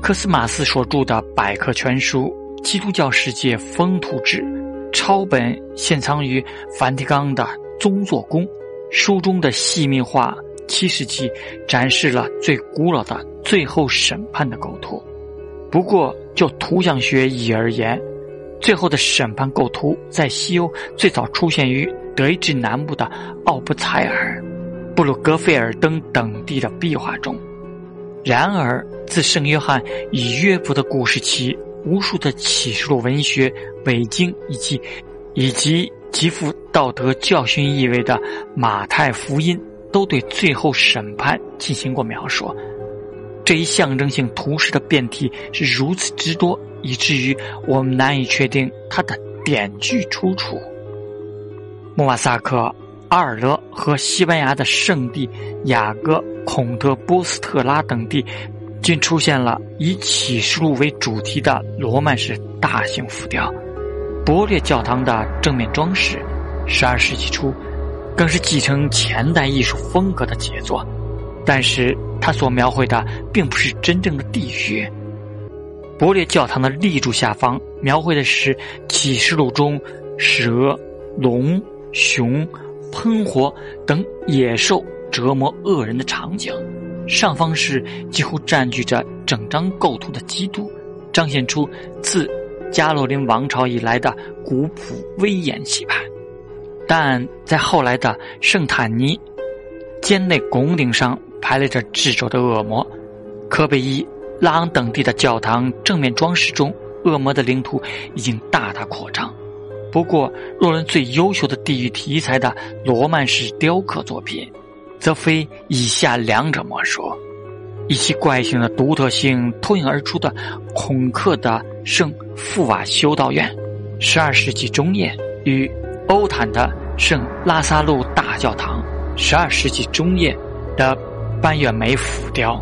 科斯马斯所著的百科全书《基督教世界风土志》，抄本现藏于梵蒂冈的宗座宫。书中的细密画七世纪展示了最古老的最后审判的构图。不过，就图像学意而言，最后的审判构图在西欧最早出现于德意志南部的奥布采尔、布鲁格费尔登等地的壁画中。然而，自圣约翰与约伯的故事起，无数的启示录文学、伪经以及以及极富道德教训意味的马太福音，都对最后审判进行过描述。这一象征性图示的变体是如此之多，以至于我们难以确定它的典据出处。莫瓦萨克。阿尔勒和西班牙的圣地雅各、孔德波斯特拉等地，均出现了以启示录为主题的罗曼式大型浮雕。博列教堂的正面装饰，十二世纪初，更是继承前代艺术风格的杰作。但是，他所描绘的并不是真正的地狱。博列教堂的立柱下方描绘的是启示录中蛇、龙、熊。喷火等野兽折磨恶人的场景，上方是几乎占据着整张构图的基督，彰显出自加洛林王朝以来的古朴威严气派。但在后来的圣坦尼尖内拱顶上排列着智者的恶魔，科贝伊、拉昂等地的教堂正面装饰中，恶魔的领土已经大大扩张。不过，若论最优秀的地狱题材的罗曼式雕刻作品，则非以下两者莫属：以其怪性的独特性脱颖而出的孔克的圣富瓦修道院，十二世纪中叶与欧坦的圣拉萨路大教堂，十二世纪中叶的半月梅浮雕。